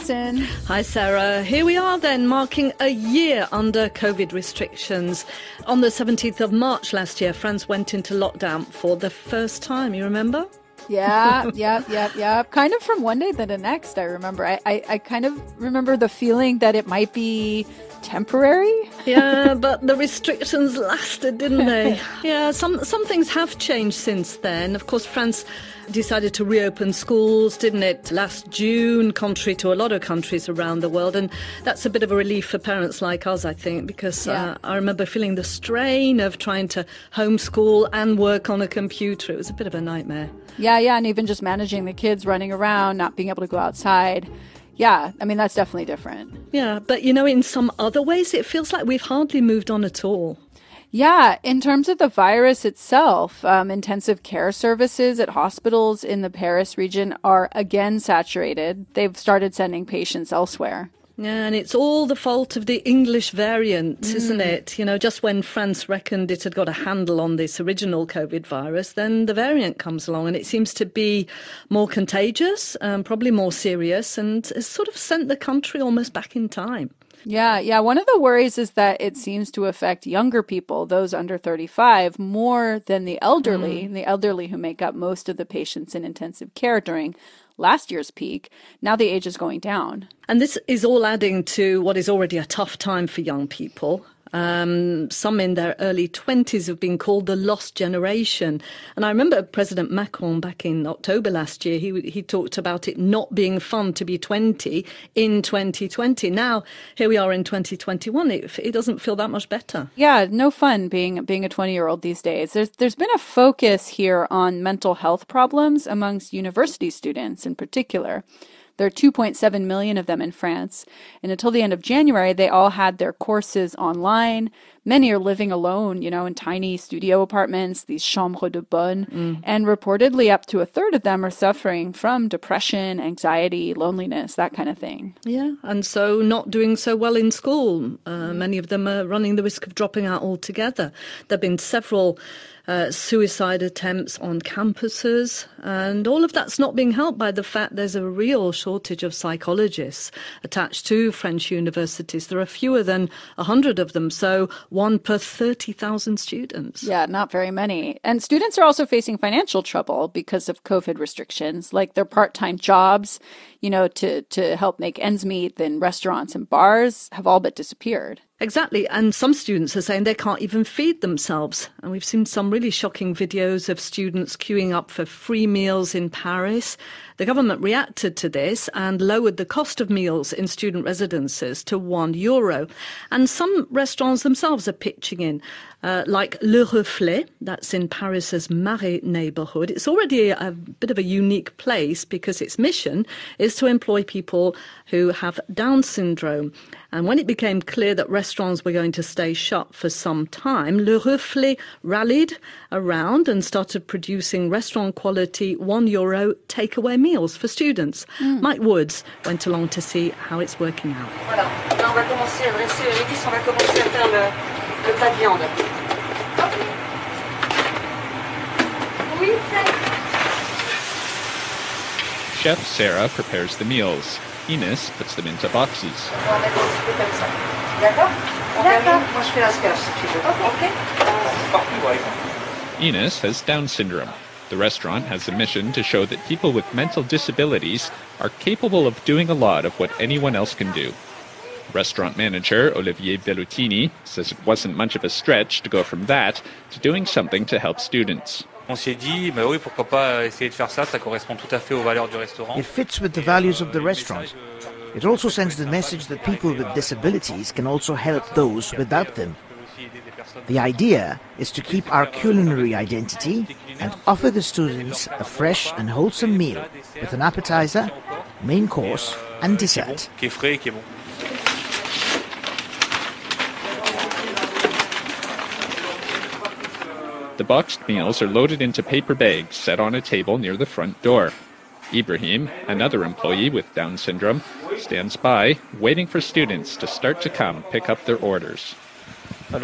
Alison. Hi, Sarah. Here we are then, marking a year under COVID restrictions. On the 17th of March last year, France went into lockdown for the first time. You remember? Yeah, yep, yep, yep. Kind of from one day to the next, I remember. I, I, I kind of remember the feeling that it might be temporary. yeah, but the restrictions lasted, didn't they? yeah, some some things have changed since then. Of course, France decided to reopen schools, didn't it, last June, contrary to a lot of countries around the world. And that's a bit of a relief for parents like us, I think, because yeah. uh, I remember feeling the strain of trying to homeschool and work on a computer. It was a bit of a nightmare. Yeah, yeah, and even just managing the kids running around, not being able to go outside. Yeah, I mean, that's definitely different. Yeah, but you know, in some other ways, it feels like we've hardly moved on at all. Yeah, in terms of the virus itself, um, intensive care services at hospitals in the Paris region are again saturated. They've started sending patients elsewhere. Yeah, and it's all the fault of the English variant, mm. isn't it? You know, just when France reckoned it had got a handle on this original COVID virus, then the variant comes along and it seems to be more contagious, um, probably more serious, and has sort of sent the country almost back in time. Yeah, yeah. One of the worries is that it seems to affect younger people, those under 35, more than the elderly, mm. the elderly who make up most of the patients in intensive care during last year's peak. Now the age is going down. And this is all adding to what is already a tough time for young people. Um, some in their early 20s have been called the lost generation. And I remember President Macron back in October last year, he, he talked about it not being fun to be 20 in 2020. Now, here we are in 2021. It, it doesn't feel that much better. Yeah, no fun being, being a 20 year old these days. There's, there's been a focus here on mental health problems amongst university students in particular. There are 2.7 million of them in France. And until the end of January, they all had their courses online. Many are living alone, you know, in tiny studio apartments, these chambres de bonne. Mm. And reportedly, up to a third of them are suffering from depression, anxiety, loneliness, that kind of thing. Yeah. And so not doing so well in school. Uh, many of them are running the risk of dropping out altogether. There have been several uh, suicide attempts on campuses. And all of that's not being helped by the fact there's a real shortage of psychologists attached to French universities. There are fewer than 100 of them, so one per 30,000 students. Yeah, not very many. And students are also facing financial trouble because of COVID restrictions, like their part time jobs, you know, to, to help make ends meet in restaurants and bars have all but disappeared. Exactly. And some students are saying they can't even feed themselves. And we've seen some really shocking videos of students queuing up for free meals in Paris. The government reacted to this and lowered the cost of meals in student residences to one euro. And some restaurants themselves are pitching in, uh, like Le Reflet, that's in Paris's Marais neighbourhood. It's already a bit of a unique place because its mission is to employ people who have Down syndrome. And when it became clear that restaurants were going to stay shut for some time, Le Reflet rallied around and started producing restaurant quality one euro takeaway meals for students. Mm. Mike Woods went along to see how it's working out. Voilà. Là, on va commencer à dresser on va commencer à faire le, le plat de viande. Chef Sarah prepares the meals. Ines puts them into boxes. Ines has Down syndrome. The restaurant has a mission to show that people with mental disabilities are capable of doing a lot of what anyone else can do. Restaurant manager Olivier Bellutini says it wasn't much of a stretch to go from that to doing something to help students. On s'est dit, bah oui, pourquoi pas essayer de faire ça, ça correspond tout à fait aux valeurs du restaurant. It fits with the values of the restaurant. Euh, it also sends the message that people with disabilities can also help those without them. The idea is to keep our culinary identity and offer the students a fresh and wholesome meal with an appetizer, main course and dessert. The boxed meals are loaded into paper bags set on a table near the front door. Ibrahim, another employee with Down syndrome, stands by, waiting for students to start to come pick up their orders. Euh,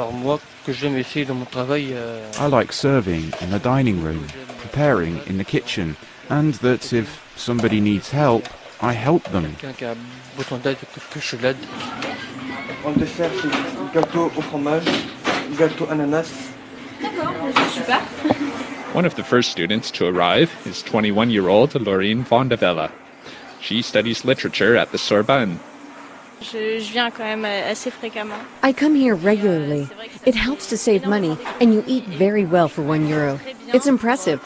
I like serving in the dining room, preparing in the kitchen, and that if somebody needs help, I help them. En dessert, c'est gâteau au fromage, gâteau ananas. One of the first students to arrive is 21 year old Laurine Vondavella. She studies literature at the Sorbonne. I come here regularly. It helps to save money, and you eat very well for one euro. It's impressive.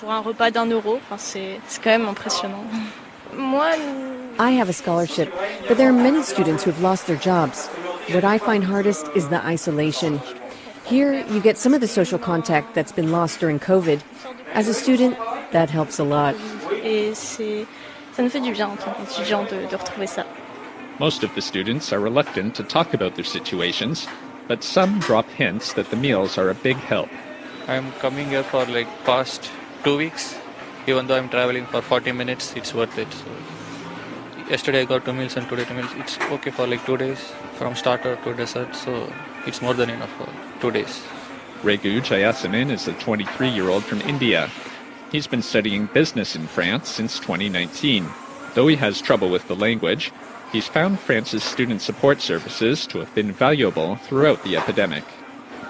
I have a scholarship, but there are many students who have lost their jobs. What I find hardest is the isolation. Here, you get some of the social contact that's been lost during COVID. As a student, that helps a lot. Most of the students are reluctant to talk about their situations, but some drop hints that the meals are a big help. I'm coming here for like past two weeks. Even though I'm traveling for 40 minutes, it's worth it. So, yesterday I got two meals and today two meals. It's okay for like two days from starter to dessert. So it's more than enough for two days. Regu Jayasanin is a 23 year old from India. He's been studying business in France since 2019. Though he has trouble with the language, he's found France's student support services to have been valuable throughout the epidemic.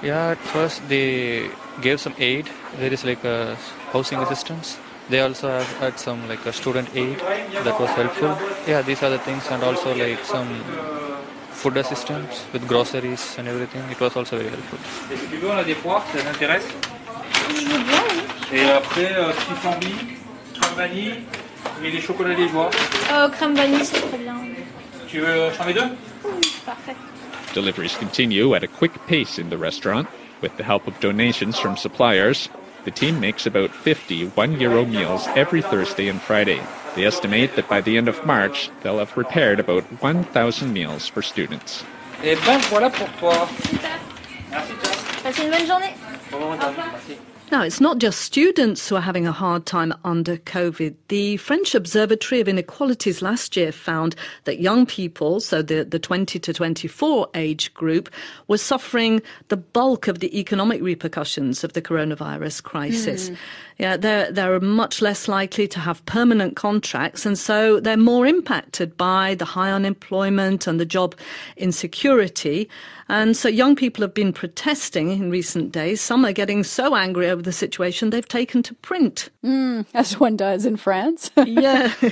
Yeah, at first they gave some aid. There is like a housing assistance. They also have had some like a student aid that was helpful. Yeah, these are the things, and also like some food assistance with groceries and everything. It was also very helpful. Si tu veux, on a des poires, ça t'intéresse Et après, euh, petit flambi, crème vanille, et les chocolats liégeois. Euh, crème vanille, c'est très bien. Tu veux, euh, j'en mets deux Oui, parfait. Deliveries continue at a quick pace in the restaurant. With the help of donations from suppliers, the team makes about 50 one euro meals every Thursday and Friday. They estimate that by the end of March, they'll have prepared about 1,000 meals for students. Et ben voilà pour toi. Super. Merci, ciao. Passez une bonne journée. Bon, madame, merci. Now, it's not just students who are having a hard time under COVID. The French Observatory of Inequalities last year found that young people, so the, the 20 to 24 age group, were suffering the bulk of the economic repercussions of the coronavirus crisis. Mm. Yeah, they're, they're much less likely to have permanent contracts, and so they're more impacted by the high unemployment and the job insecurity. And so young people have been protesting in recent days. Some are getting so angry over the situation they've taken to print. Mm, as one does in France. yeah.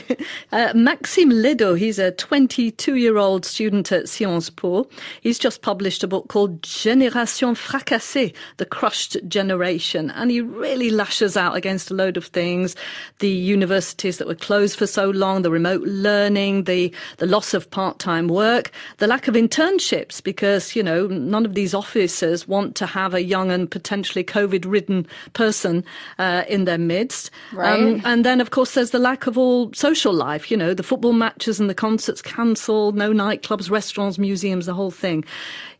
Uh, Maxime Lledo, he's a 22 year old student at Sciences Po. He's just published a book called Génération Fracassée, The Crushed Generation. And he really lashes out against a load of things. The universities that were closed for so long, the remote learning, the, the loss of part-time work, the lack of internships because, you know, none of these officers want to have a young and potentially COVID-ridden person uh, in their midst. Right. and then, of course, there's the lack of all social life, you know, the football matches and the concerts cancelled, no nightclubs, restaurants, museums, the whole thing.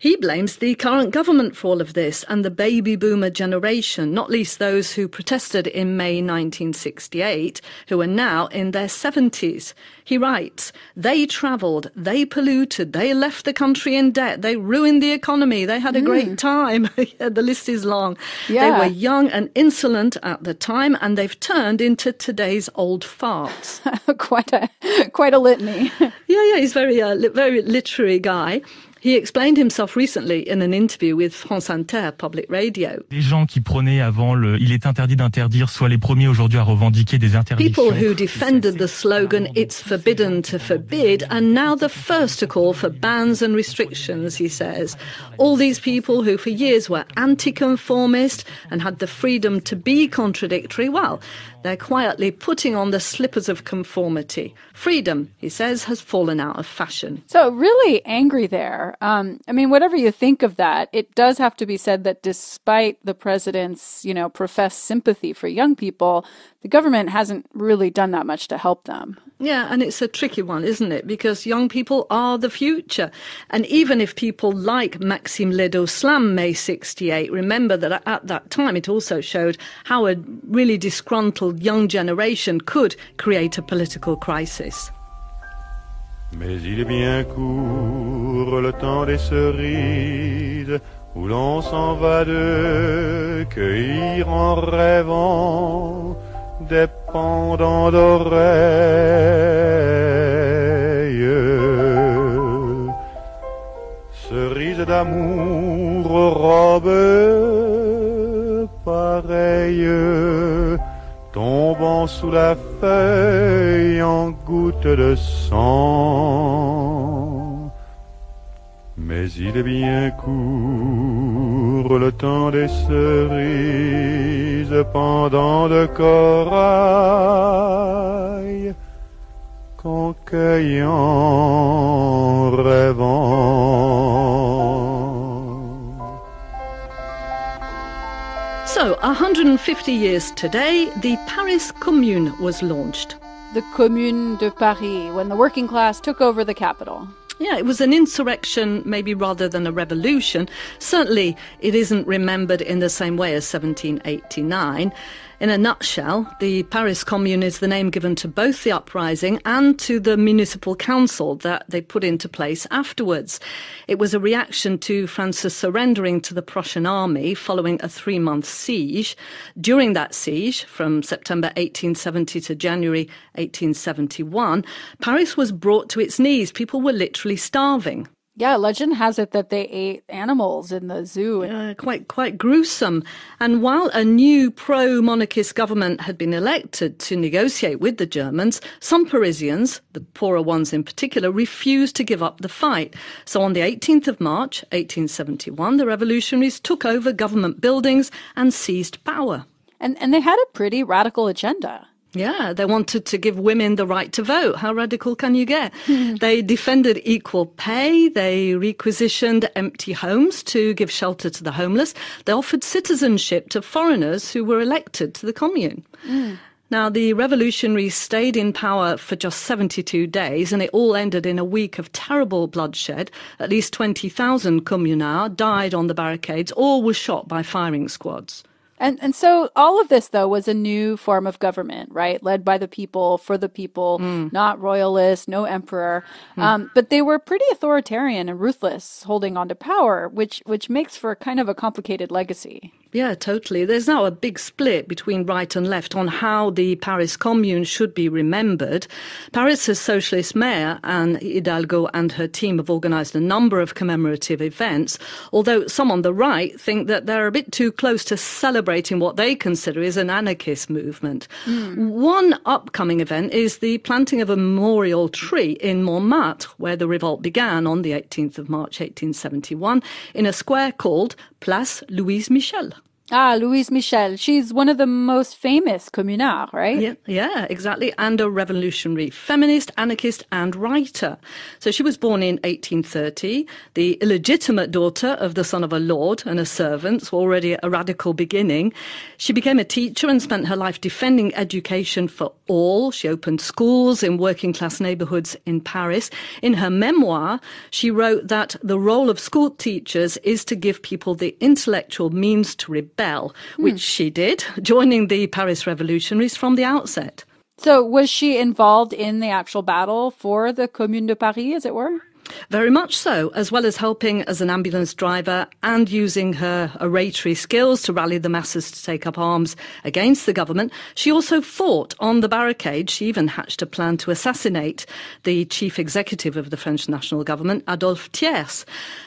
He blames the current government for all of this and the baby boomer generation, not least those who protested in May 1968, who are now in their 70s. He writes, they travelled, they polluted, they left the country in debt, they ruined the economy, they had a great time. Yeah, the list is long. They were young and insolent at the time, and they've turned into today's old farts. quite a quite a litany. yeah, yeah, he's very, uh, li- very literary guy. He explained himself recently in an interview with France Inter Public Radio. Des gens qui prônaient avant le il est interdit d'interdire soient les premiers aujourd'hui à revendiquer des interdictions. People who defended the slogan, it's forbidden to forbid, are now the first to call for bans and restrictions, he says. All these people who for years were anti-conformist and had the freedom to be contradictory, well, they're quietly putting on the slippers of conformity. Freedom, he says, has fallen out of fashion. So really angry there. Um, I mean, whatever you think of that, it does have to be said that despite the president's, you know, professed sympathy for young people, the government hasn't really done that much to help them. Yeah, and it's a tricky one, isn't it? Because young people are the future. And even if people like Maxime Lledo slam May 68, remember that at that time it also showed how a really disgruntled young generation could create a political crisis. Mais il est bien court le temps des cerises où l'on s'en va de cueillir en rêvant Dépendant pendants d'oreilles, cerise d'amour, robe pareille, tombant sous la feuille en gouttes de sang. Mais il est bien court le temps des cerises pendant le corail qu'en cueillant rêvant. So, 150 years today, the Paris Commune was launched. The Commune de Paris, when the working class took over the capital. Yeah, it was an insurrection, maybe rather than a revolution. Certainly, it isn't remembered in the same way as 1789. In a nutshell, the Paris Commune is the name given to both the uprising and to the municipal council that they put into place afterwards. It was a reaction to France's surrendering to the Prussian army following a three month siege. During that siege, from September 1870 to January 1871, Paris was brought to its knees. People were literally starving. Yeah, legend has it that they ate animals in the zoo. Yeah, quite quite gruesome. And while a new pro-monarchist government had been elected to negotiate with the Germans, some Parisians, the poorer ones in particular, refused to give up the fight. So on the 18th of March, 1871, the revolutionaries took over government buildings and seized power. And and they had a pretty radical agenda. Yeah, they wanted to give women the right to vote. How radical can you get? they defended equal pay. They requisitioned empty homes to give shelter to the homeless. They offered citizenship to foreigners who were elected to the commune. Mm. Now, the revolutionaries stayed in power for just 72 days, and it all ended in a week of terrible bloodshed. At least 20,000 communards died on the barricades or were shot by firing squads. And and so all of this though was a new form of government, right? Led by the people, for the people, Mm. not royalists, no emperor. Um, but they were pretty authoritarian and ruthless, holding on to power, which which makes for kind of a complicated legacy. Yeah, totally. There's now a big split between right and left on how the Paris Commune should be remembered. Paris's socialist mayor, Anne Hidalgo, and her team have organised a number of commemorative events, although some on the right think that they're a bit too close to celebrating what they consider is an anarchist movement. Hmm. One upcoming event is the planting of a memorial tree in Montmartre, where the revolt began on the 18th of March 1871, in a square called Place Louise Michel. Ah, Louise Michel. She's one of the most famous communards, right? Yeah, yeah, exactly. And a revolutionary feminist, anarchist, and writer. So she was born in 1830, the illegitimate daughter of the son of a lord and a servant, so already a radical beginning. She became a teacher and spent her life defending education for all. She opened schools in working class neighborhoods in Paris. In her memoir, she wrote that the role of school teachers is to give people the intellectual means to rebel, Hmm. which she did, joining the Paris revolutionaries from the outset. So was she involved in the actual battle for the Commune de Paris, as it were? Very much so, as well as helping as an ambulance driver and using her oratory skills to rally the masses to take up arms against the government. She also fought on the barricade. She even hatched a plan to assassinate the chief executive of the French national government, Adolphe Thiers.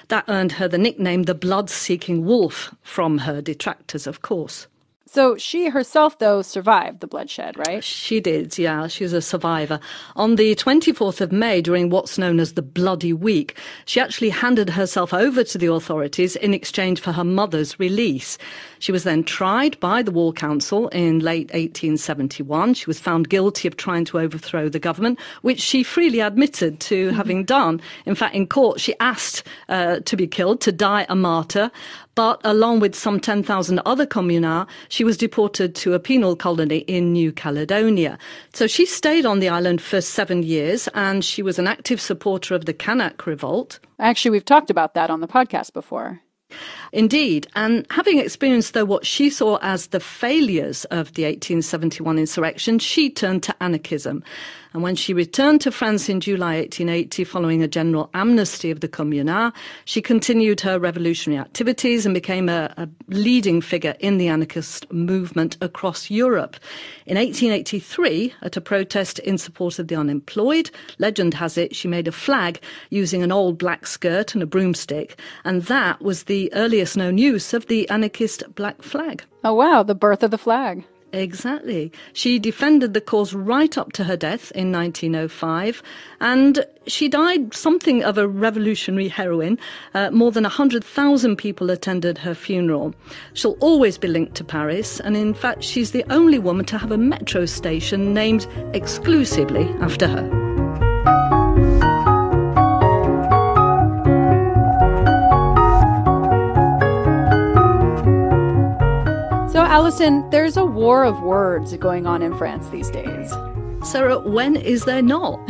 That earned her the nickname the blood seeking wolf from her detractors, of course. So she herself, though, survived the bloodshed, right? She did, yeah. She's a survivor. On the 24th of May, during what's known as the Bloody Week, she actually handed herself over to the authorities in exchange for her mother's release. She was then tried by the War Council in late 1871. She was found guilty of trying to overthrow the government, which she freely admitted to having done. In fact, in court, she asked uh, to be killed, to die a martyr. But along with some 10,000 other communards, she was deported to a penal colony in New Caledonia. So she stayed on the island for seven years and she was an active supporter of the Kanak revolt. Actually, we've talked about that on the podcast before. Indeed. And having experienced, though, what she saw as the failures of the 1871 insurrection, she turned to anarchism. And when she returned to France in July 1880, following a general amnesty of the Communards, she continued her revolutionary activities and became a, a leading figure in the anarchist movement across Europe. In 1883, at a protest in support of the unemployed, legend has it she made a flag using an old black skirt and a broomstick, and that was the earliest known use of the anarchist black flag. Oh, wow, the birth of the flag. Exactly. She defended the cause right up to her death in 1905, and she died something of a revolutionary heroine. Uh, more than 100,000 people attended her funeral. She'll always be linked to Paris, and in fact, she's the only woman to have a metro station named exclusively after her. Alison, there's a war of words going on in France these days. Sarah, when is there not?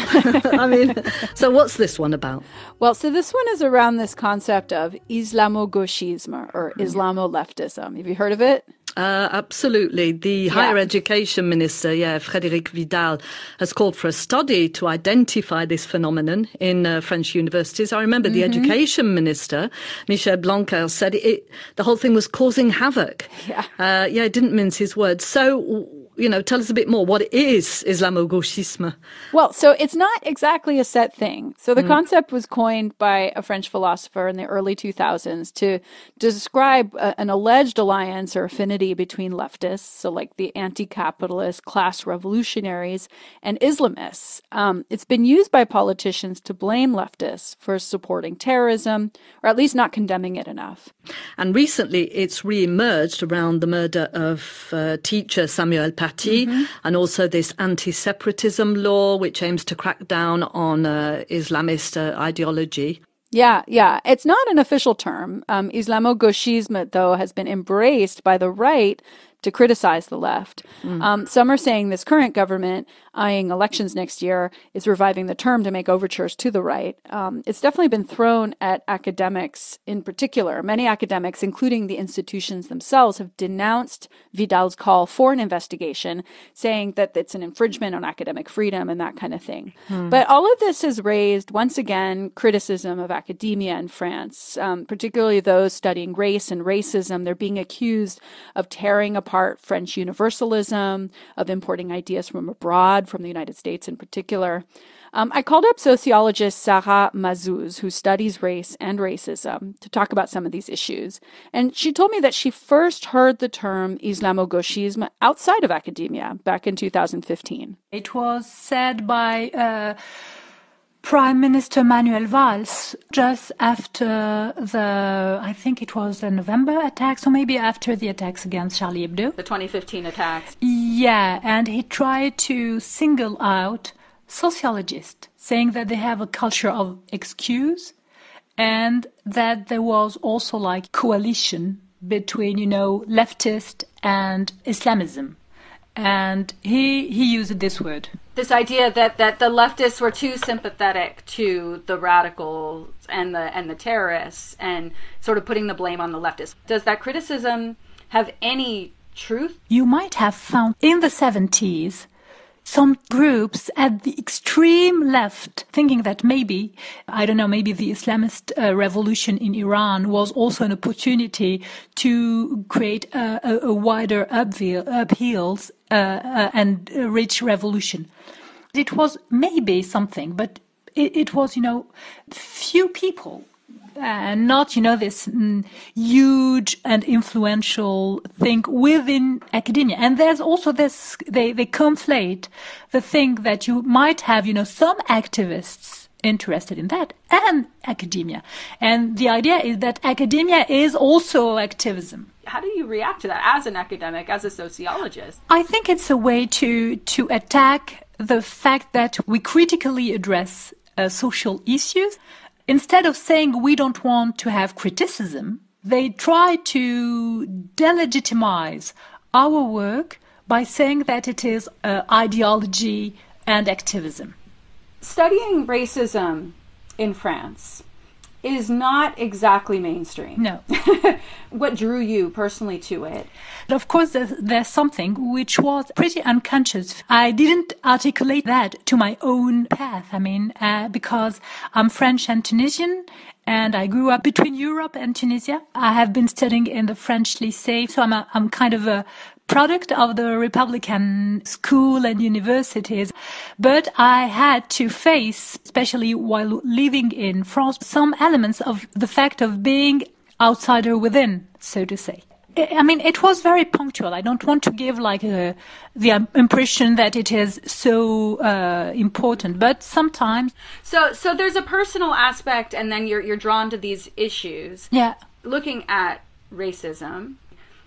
I mean, so what's this one about? Well, so this one is around this concept of Islamo-gauchisme or hmm. Islamo-leftism. Have you heard of it? Uh, absolutely. The yeah. higher education minister, yeah, Frédérique Vidal, has called for a study to identify this phenomenon in uh, French universities. I remember mm-hmm. the education minister, Michel Blanquer, said it, the whole thing was causing havoc. Yeah. Uh, yeah, didn't mince his words. So you know, tell us a bit more. What is Islamo-gauchisme? Well, so it's not exactly a set thing. So the mm. concept was coined by a French philosopher in the early 2000s to describe a, an alleged alliance or affinity between leftists, so like the anti-capitalist class revolutionaries, and Islamists. Um, it's been used by politicians to blame leftists for supporting terrorism, or at least not condemning it enough. And recently, it's re-emerged around the murder of uh, teacher Samuel Paty mm-hmm. and also this anti-separatism law, which aims to crack down on uh, Islamist uh, ideology. Yeah, yeah. It's not an official term. Um, Islamo-gauchisme, though, has been embraced by the right to criticize the left. Mm. Um, some are saying this current government, eyeing elections next year, is reviving the term to make overtures to the right. Um, it's definitely been thrown at academics in particular. Many academics, including the institutions themselves, have denounced Vidal's call for an investigation, saying that it's an infringement on academic freedom and that kind of thing. Mm. But all of this has raised, once again, criticism of academia in France, um, particularly those studying race and racism. They're being accused of tearing apart French universalism, of importing ideas from abroad, from the United States in particular. Um, I called up sociologist Sarah Mazouz, who studies race and racism, to talk about some of these issues. And she told me that she first heard the term Islamo-gauchisme outside of academia back in 2015. It was said by uh, Prime Minister Manuel Valls just after the, I think it was the November attacks, or maybe after the attacks against Charlie Hebdo. The 2015 attacks. Yeah, and he tried to single out sociologists, saying that they have a culture of excuse and that there was also like coalition between, you know, leftist and Islamism and he he used this word. This idea that, that the leftists were too sympathetic to the radicals and the and the terrorists, and sort of putting the blame on the leftists. Does that criticism have any truth? You might have found in the seventies some groups at the extreme left thinking that maybe, I don't know, maybe the Islamist uh, revolution in Iran was also an opportunity to create a, a, a wider uh, uh, Uh, uh, and rich revolution. It was maybe something, but it, it was, you know, few people and not, you know, this mm, huge and influential thing within academia. And there's also this, they, they conflate the thing that you might have, you know, some activists interested in that and academia. And the idea is that academia is also activism. How do you react to that as an academic, as a sociologist? I think it's a way to, to attack the fact that we critically address uh, social issues instead of saying we don't want to have criticism, they try to delegitimize our work by saying that it is uh, ideology and activism. Studying racism in France, is not exactly mainstream. No. what drew you personally to it? Of course, there's, there's, something which was pretty unconscious. I didn't articulate that to my own path. I mean, uh, because I'm French and Tunisian, and I grew up between Europe and Tunisia. I have been studying in the French lycée, so I'm a, I'm kind of a product of the Republican school and universities. But I had to face, especially while living in France, some elements of the fact of being outsider within, so to say. I mean, it was very punctual. I don't want to give like a, the impression that it is so uh, important, but sometimes. So, so there's a personal aspect, and then you're you're drawn to these issues. Yeah. Looking at racism,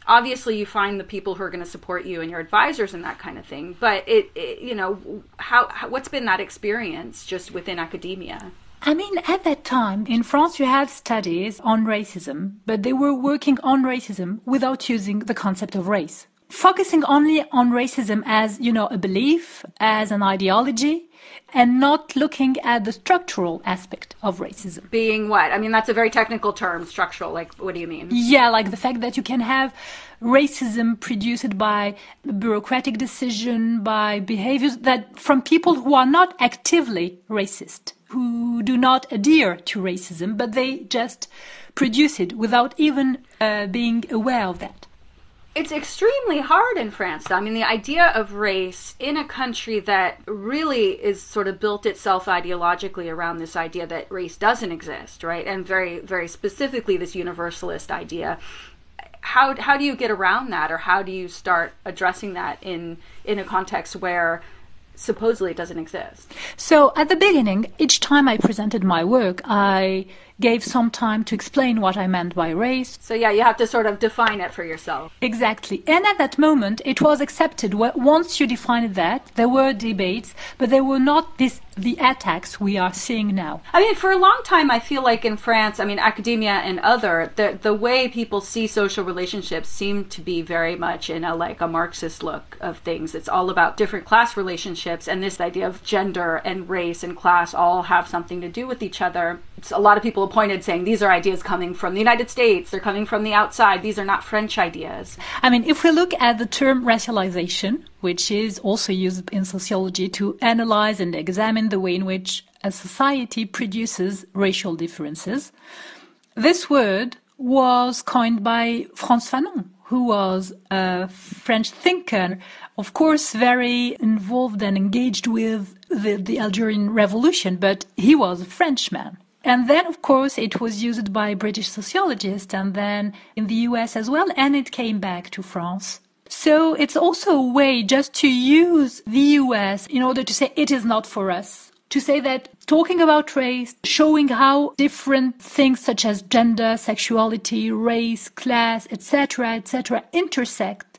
obviously you find the people who are going to support you and your advisors and that kind of thing. But it, it you know, how, how what's been that experience just within academia? I mean, at that time in France, you had studies on racism, but they were working on racism without using the concept of race. Focusing only on racism as, you know, a belief, as an ideology, and not looking at the structural aspect of racism. Being what? I mean, that's a very technical term, structural. Like, what do you mean? Yeah, like the fact that you can have racism produced by bureaucratic decision, by behaviors that from people who are not actively racist who do not adhere to racism, but they just produce it without even uh, being aware of that. It's extremely hard in France. I mean, the idea of race in a country that really is sort of built itself ideologically around this idea that race doesn't exist, right? And very, very specifically, this universalist idea. How, how do you get around that, or how do you start addressing that in in a context where supposedly it doesn't exist. So at the beginning, each time I presented my work, I gave some time to explain what I meant by race. So yeah, you have to sort of define it for yourself. Exactly. And at that moment, it was accepted. Once you defined that, there were debates, but there were not this the attacks we are seeing now. I mean, for a long time, I feel like in France, I mean, academia and other, the the way people see social relationships seem to be very much in a like a Marxist look of things. It's all about different class relationships, and this idea of gender and race and class all have something to do with each other. It's a lot of people pointed saying these are ideas coming from the United States. They're coming from the outside. These are not French ideas. I mean, if we look at the term racialization, which is also used in sociology to analyze and examine the way in which a society produces racial differences. This word was coined by Frantz Fanon, who was a French thinker, of course, very involved and engaged with the, the Algerian Revolution, but he was a Frenchman. And then, of course, it was used by British sociologists and then in the US as well, and it came back to France. So it's also a way just to use the US in order to say it is not for us. To say that talking about race, showing how different things such as gender, sexuality, race, class, etc., etc., intersect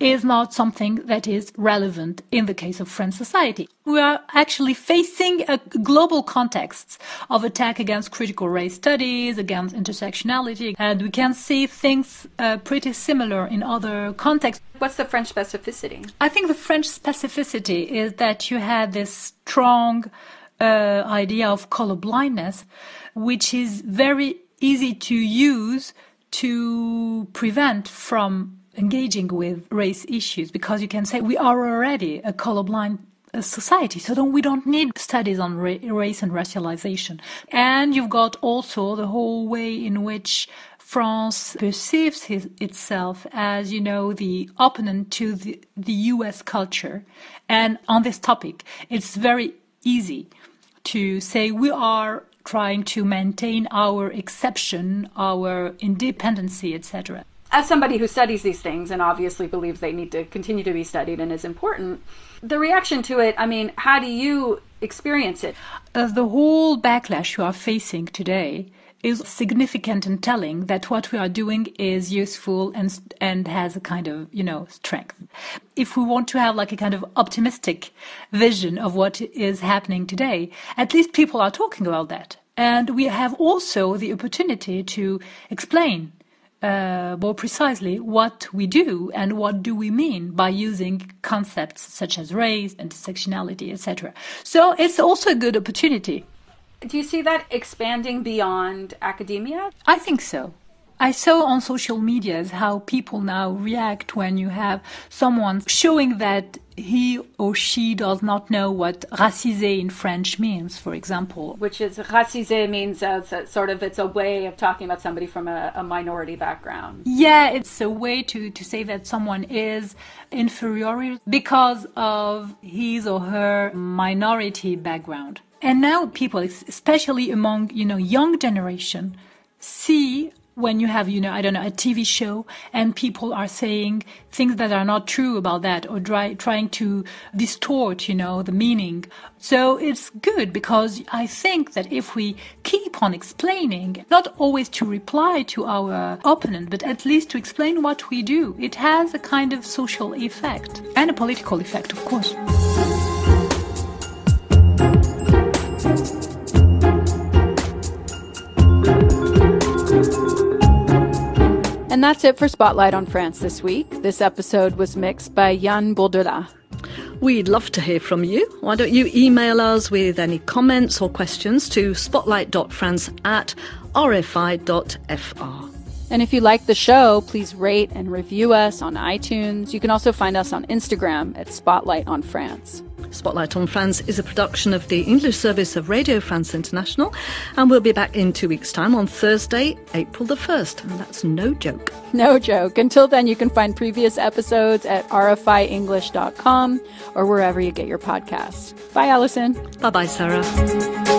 is not something that is relevant in the case of French society. We are actually facing a global context of attack against critical race studies, against intersectionality, and we can see things uh, pretty similar in other contexts. What's the French specificity? I think the French specificity is that you had this strong uh, idea of color blindness, which is very easy to use to prevent from engaging with race issues because you can say we are already a colorblind uh, society. So don't we don't need studies on ra- race and racialization. And you've got also the whole way in which France perceives his, itself as, you know, the opponent to the, the US culture. And on this topic, it's very easy to say we are trying to maintain our exception, our independency, etc as somebody who studies these things and obviously believes they need to continue to be studied and is important, the reaction to it, I mean, how do you experience it? Uh, the whole backlash you are facing today is significant and telling that what we are doing is useful and and has a kind of you know strength. If we want to have like a kind of optimistic vision of what is happening today, at least people are talking about that, and we have also the opportunity to explain uh, more precisely what we do and what do we mean by using concepts such as race, intersectionality, etc. So it's also a good opportunity. Do you see that expanding beyond academia? I think so. I saw on social medias how people now react when you have someone showing that he or she does not know what racisé in French means, for example. Which is racisé means uh, sort of it's a way of talking about somebody from a, a, minority background. Yeah, it's a way to, to say that someone is inferior because of his or her minority background. And now people, especially among you know young generation, see when you have, you know, I don't know, a TV show and people are saying things that are not true about that or try, trying to distort, you know, the meaning. So it's good because I think that if we keep on explaining, not always to reply to our opponent, but at least to explain what we do, it has a kind of social effect and a political effect, of course. That's it for Spotlight on France this week. This episode was mixed by Yann Bourdelat. We'd love to hear from you. Why don't you email us with any comments or questions to spotlight.france at rfi.fr. And if you like the show, please rate and review us on iTunes. You can also find us on Instagram at Spotlight on France. Spotlight on France is a production of the English service of Radio France International, and we'll be back in two weeks' time on Thursday, April the 1st. And that's no joke. No joke. Until then, you can find previous episodes at rfienglish.com or wherever you get your podcasts. Bye, Alison. Bye bye, Sarah.